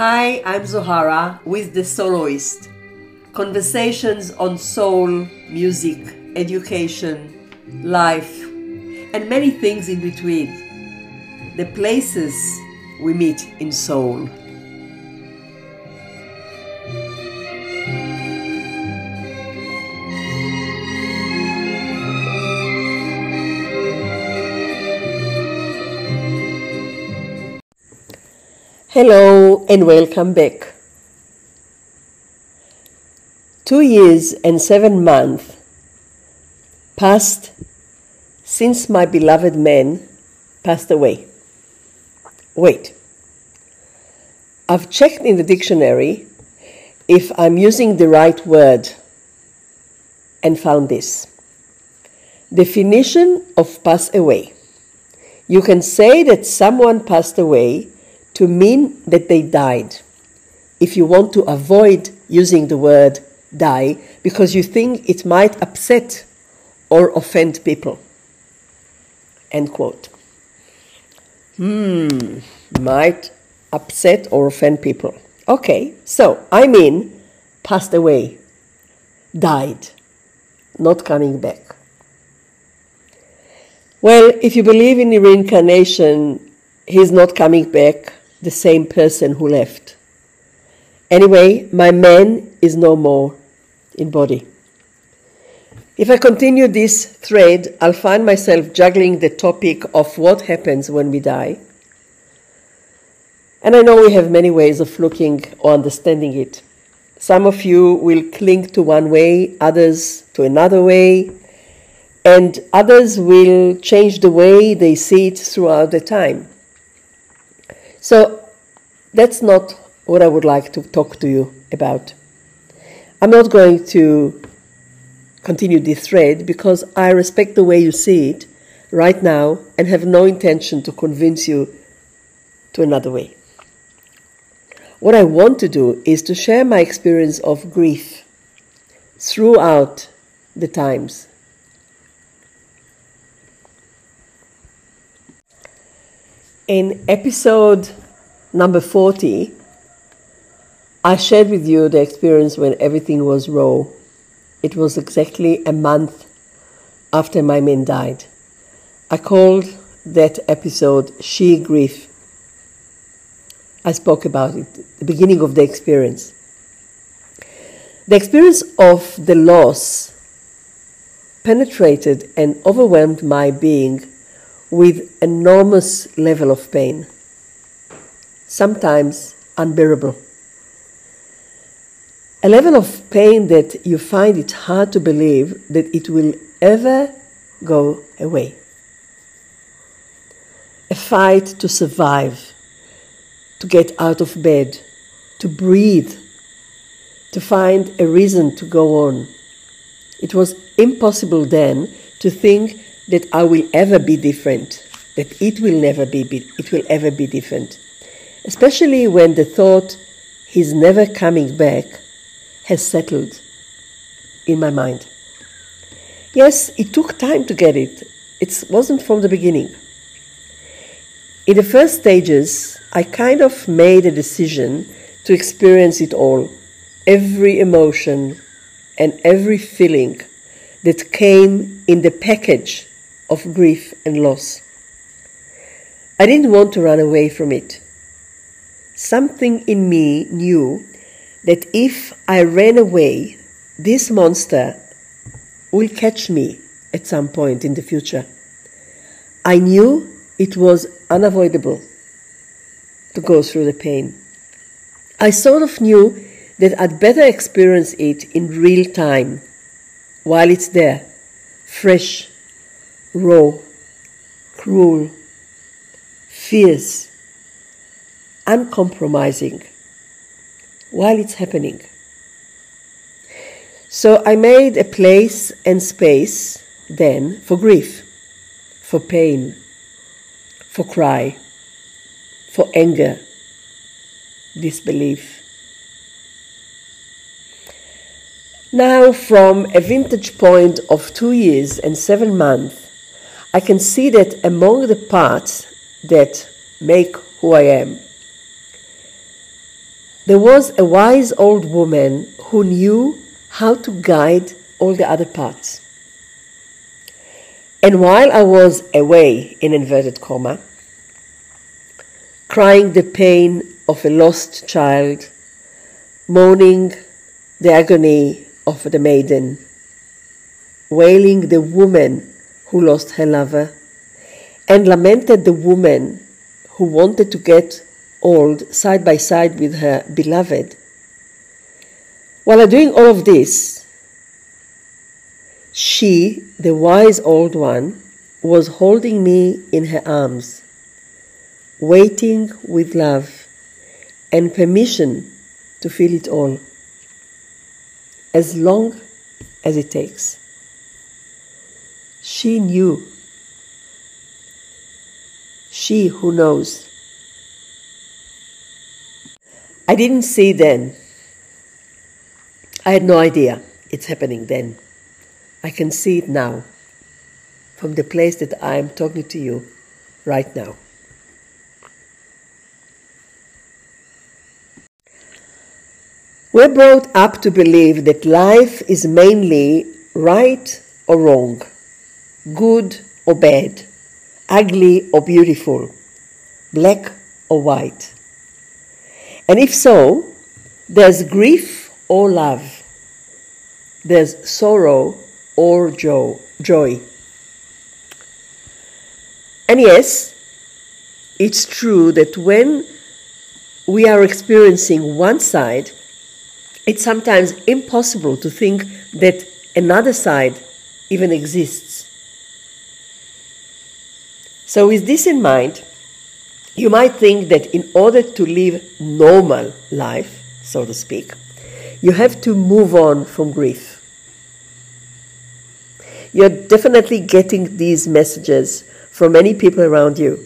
Hi, I'm Zohara with The Soloist. Conversations on soul, music, education, life, and many things in between. The places we meet in soul. Hello and welcome back. Two years and seven months passed since my beloved man passed away. Wait, I've checked in the dictionary if I'm using the right word and found this. Definition of pass away. You can say that someone passed away to mean that they died. If you want to avoid using the word die because you think it might upset or offend people. End quote. Hmm, might upset or offend people. Okay, so I mean passed away, died, not coming back. Well, if you believe in reincarnation, he's not coming back, the same person who left. Anyway, my man is no more in body. If I continue this thread, I'll find myself juggling the topic of what happens when we die. And I know we have many ways of looking or understanding it. Some of you will cling to one way, others to another way, and others will change the way they see it throughout the time. So that's not what I would like to talk to you about. I'm not going to continue this thread because I respect the way you see it right now and have no intention to convince you to another way. What I want to do is to share my experience of grief throughout the times. In episode number 40, I shared with you the experience when everything was raw. It was exactly a month after my man died. I called that episode She Grief. I spoke about it, the beginning of the experience. The experience of the loss penetrated and overwhelmed my being with enormous level of pain, sometimes unbearable. A level of pain that you find it hard to believe that it will ever go away. A fight to survive, to get out of bed, to breathe, to find a reason to go on. It was impossible then to think that I will ever be different, that it will never be, it will ever be different. Especially when the thought he's never coming back has settled in my mind. Yes, it took time to get it. It wasn't from the beginning. In the first stages, I kind of made a decision to experience it all, every emotion and every feeling that came in the package of grief and loss. I didn't want to run away from it. Something in me knew that if I ran away, this monster will catch me at some point in the future. I knew it was unavoidable to go through the pain. I sort of knew that I'd better experience it in real time while it's there, fresh, raw, cruel, fierce, uncompromising while it's happening. So I made a place and space then for grief, for pain, for cry, for anger, disbelief. Now, from a vintage point of two years and seven months, I can see that among the parts that make who I am, there was a wise old woman who knew how to guide all the other parts. And while I was away in inverted comma, crying the pain of a lost child, mourning the agony of the maiden, wailing the woman who lost her lover, and lamented the woman who wanted to get old side by side with her beloved. While doing all of this, she, the wise old one, was holding me in her arms, waiting with love and permission to feel it all, as long as it takes. She knew. She who knows. I didn't see then. I had no idea it's happening then. I can see it now from the place that I am talking to you right now. We're brought up to believe that life is mainly right or wrong, good or bad, ugly or beautiful, black or white. And if so, there's grief or love, there's sorrow or joy. And yes, it's true that when we are experiencing one side, it's sometimes impossible to think that another side even exists. So, with this in mind, you might think that in order to live normal life, so to speak, you have to move on from grief you're definitely getting these messages from many people around you.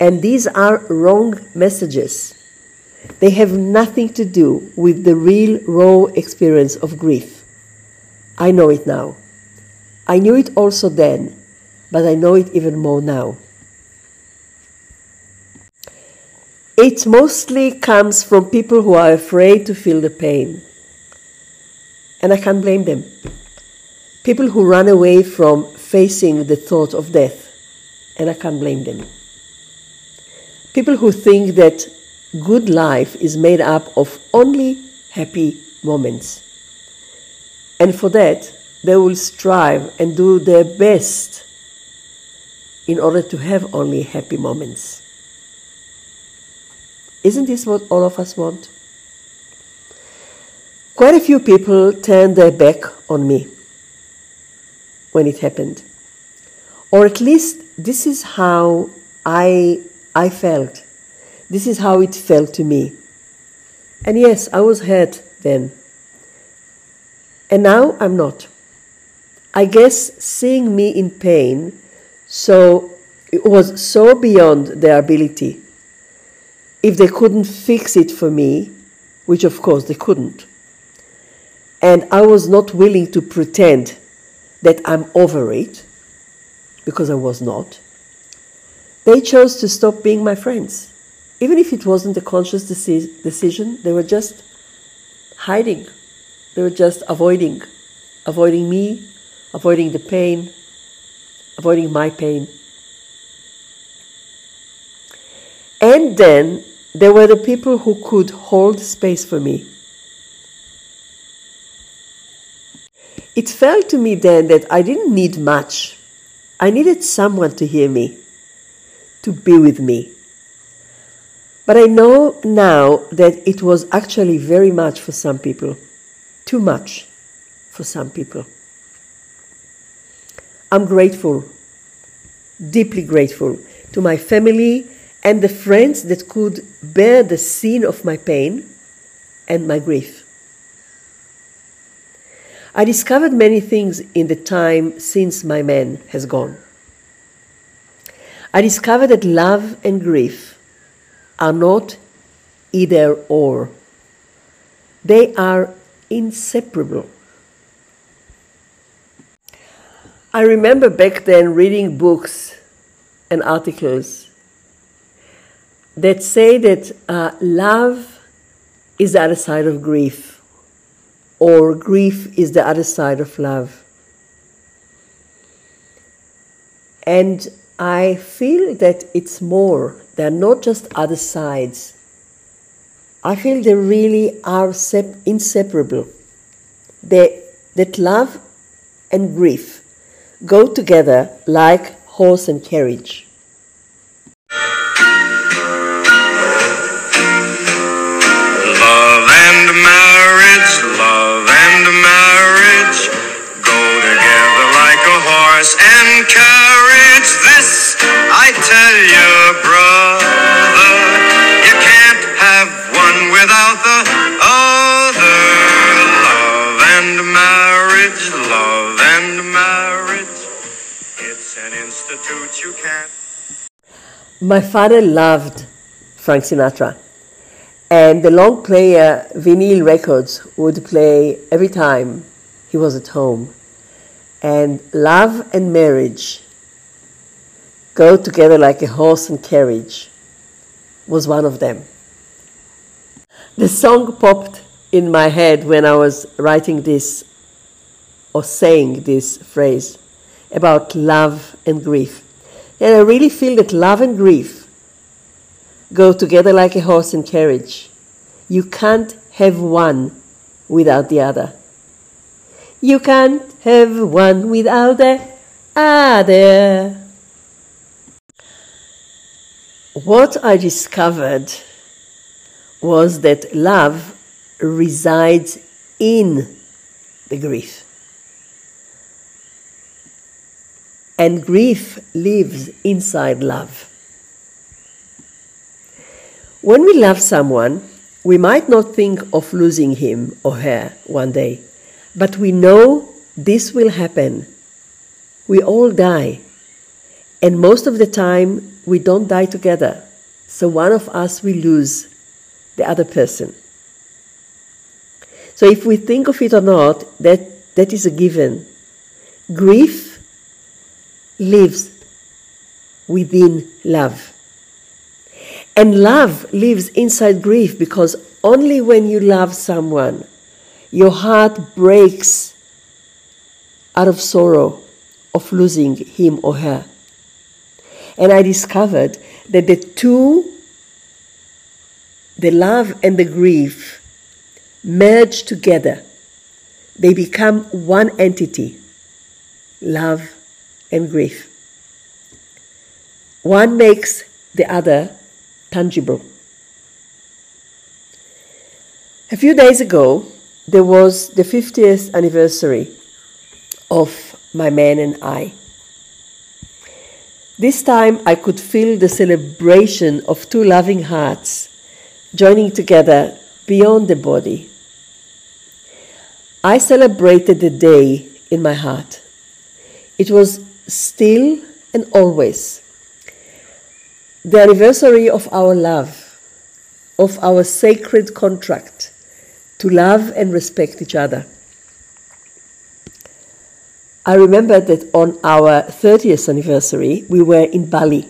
And these are wrong messages. They have nothing to do with the real raw experience of grief. I know it now. I knew it also then, but I know it even more now. It mostly comes from people who are afraid to feel the pain. And I can't blame them people who run away from facing the thought of death, and I can't blame them. People who think that good life is made up of only happy moments. And for that, they will strive and do their best in order to have only happy moments. Isn't this what all of us want? Quite a few people turned their back on me when it happened. Or at least this is how I, I felt. This is how it felt to me. And yes, I was hurt then. And now I'm not. I guess seeing me in pain, so it was so beyond their ability. If they couldn't fix it for me, which of course they couldn't, and I was not willing to pretend that I'm over it, because I was not, they chose to stop being my friends. Even if it wasn't a conscious deci- decision, they were just hiding. They were just avoiding, avoiding me, avoiding the pain, avoiding my pain. And then there were the people who could hold space for me It felt to me then that I didn't need much. I needed someone to hear me, to be with me. But I know now that it was actually very much for some people, too much for some people. I'm grateful, deeply grateful to my family and the friends that could bear the scene of my pain and my grief. I discovered many things in the time since my man has gone. I discovered that love and grief are not either or, they are inseparable. I remember back then reading books and articles that say that uh, love is the other side of grief, or grief is the other side of love. And I feel that it's more, they're not just other sides. I feel they really are sep- inseparable. They, that love and grief go together like horse and carriage. Love and marriage, love and marriage go together like a horse and carriage. My father loved Frank Sinatra, and the long player vinyl records would play every time he was at home. And love and marriage go together like a horse and carriage was one of them. The song popped in my head when I was writing this or saying this phrase about love and grief. And I really feel that love and grief go together like a horse and carriage. You can't have one without the other. You can't have one without the other. What I discovered was that love resides in the grief. And grief lives inside love. When we love someone, we might not think of losing him or her one day, but we know this will happen. We all die. And most of the time, we don't die together. So one of us will lose the other person. So if we think of it or not, that, that is a given. Grief lives within love. And love lives inside grief because only when you love someone, your heart breaks out of sorrow of losing him or her. And I discovered that the two, the love and the grief, merge together. They become one entity love and grief. One makes the other tangible. A few days ago, there was the 50th anniversary of my man and I. This time I could feel the celebration of two loving hearts joining together beyond the body. I celebrated the day in my heart. It was still and always the anniversary of our love, of our sacred contract to love and respect each other. I remember that on our 30th anniversary, we were in Bali.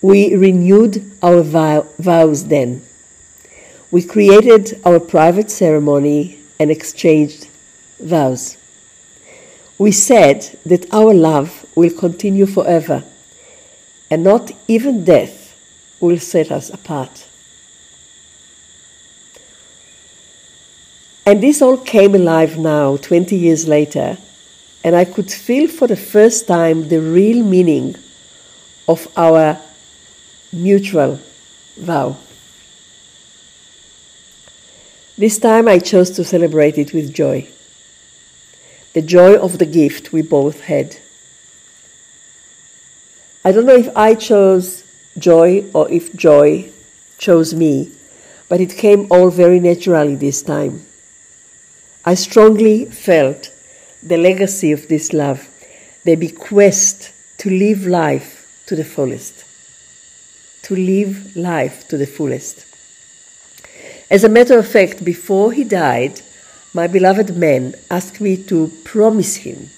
We renewed our vow, vows then. We created our private ceremony and exchanged vows. We said that our love will continue forever and not even death will set us apart. And this all came alive now, 20 years later, and I could feel for the first time the real meaning of our mutual vow. This time I chose to celebrate it with joy. The joy of the gift we both had. I don't know if I chose joy or if joy chose me, but it came all very naturally this time. I strongly felt the legacy of this love, the bequest to live life to the fullest. To live life to the fullest. As a matter of fact, before he died, my beloved man asked me to promise him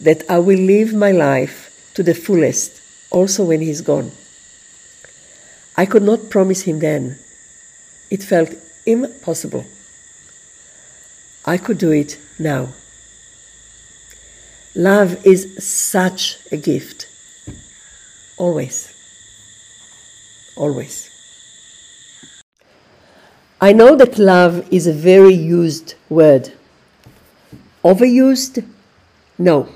that I will live my life to the fullest, also when he's gone. I could not promise him then. It felt impossible. I could do it now. Love is such a gift. Always. Always. I know that love is a very used word. Overused? No.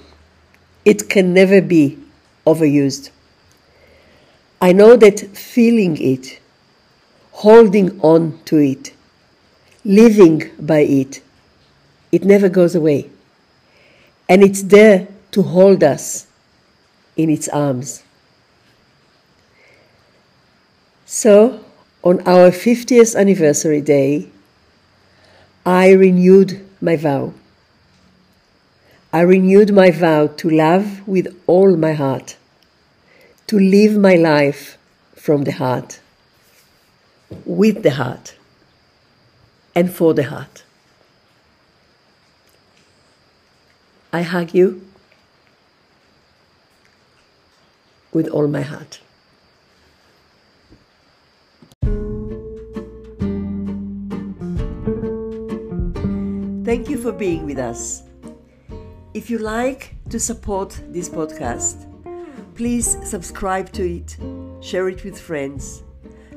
It can never be overused. I know that feeling it, holding on to it, living by it, it never goes away. And it's there to hold us in its arms. So, on our 50th anniversary day, I renewed my vow. I renewed my vow to love with all my heart, to live my life from the heart, with the heart, and for the heart. I hug you with all my heart. Thank you for being with us. If you like to support this podcast, please subscribe to it, share it with friends,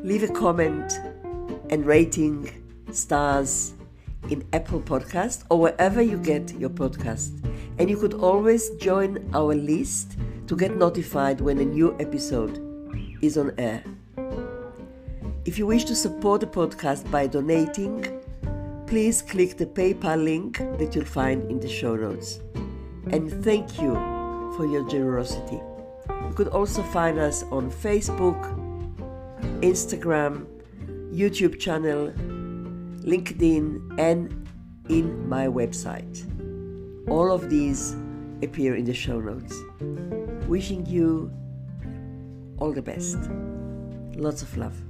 leave a comment and rating, stars in Apple Podcast or wherever you get your podcast. And you could always join our list to get notified when a new episode is on air. If you wish to support the podcast by donating, please click the PayPal link that you'll find in the show notes and thank you for your generosity. You could also find us on Facebook, Instagram, YouTube channel, LinkedIn, and in my website. All of these appear in the show notes. Wishing you all the best. Lots of love.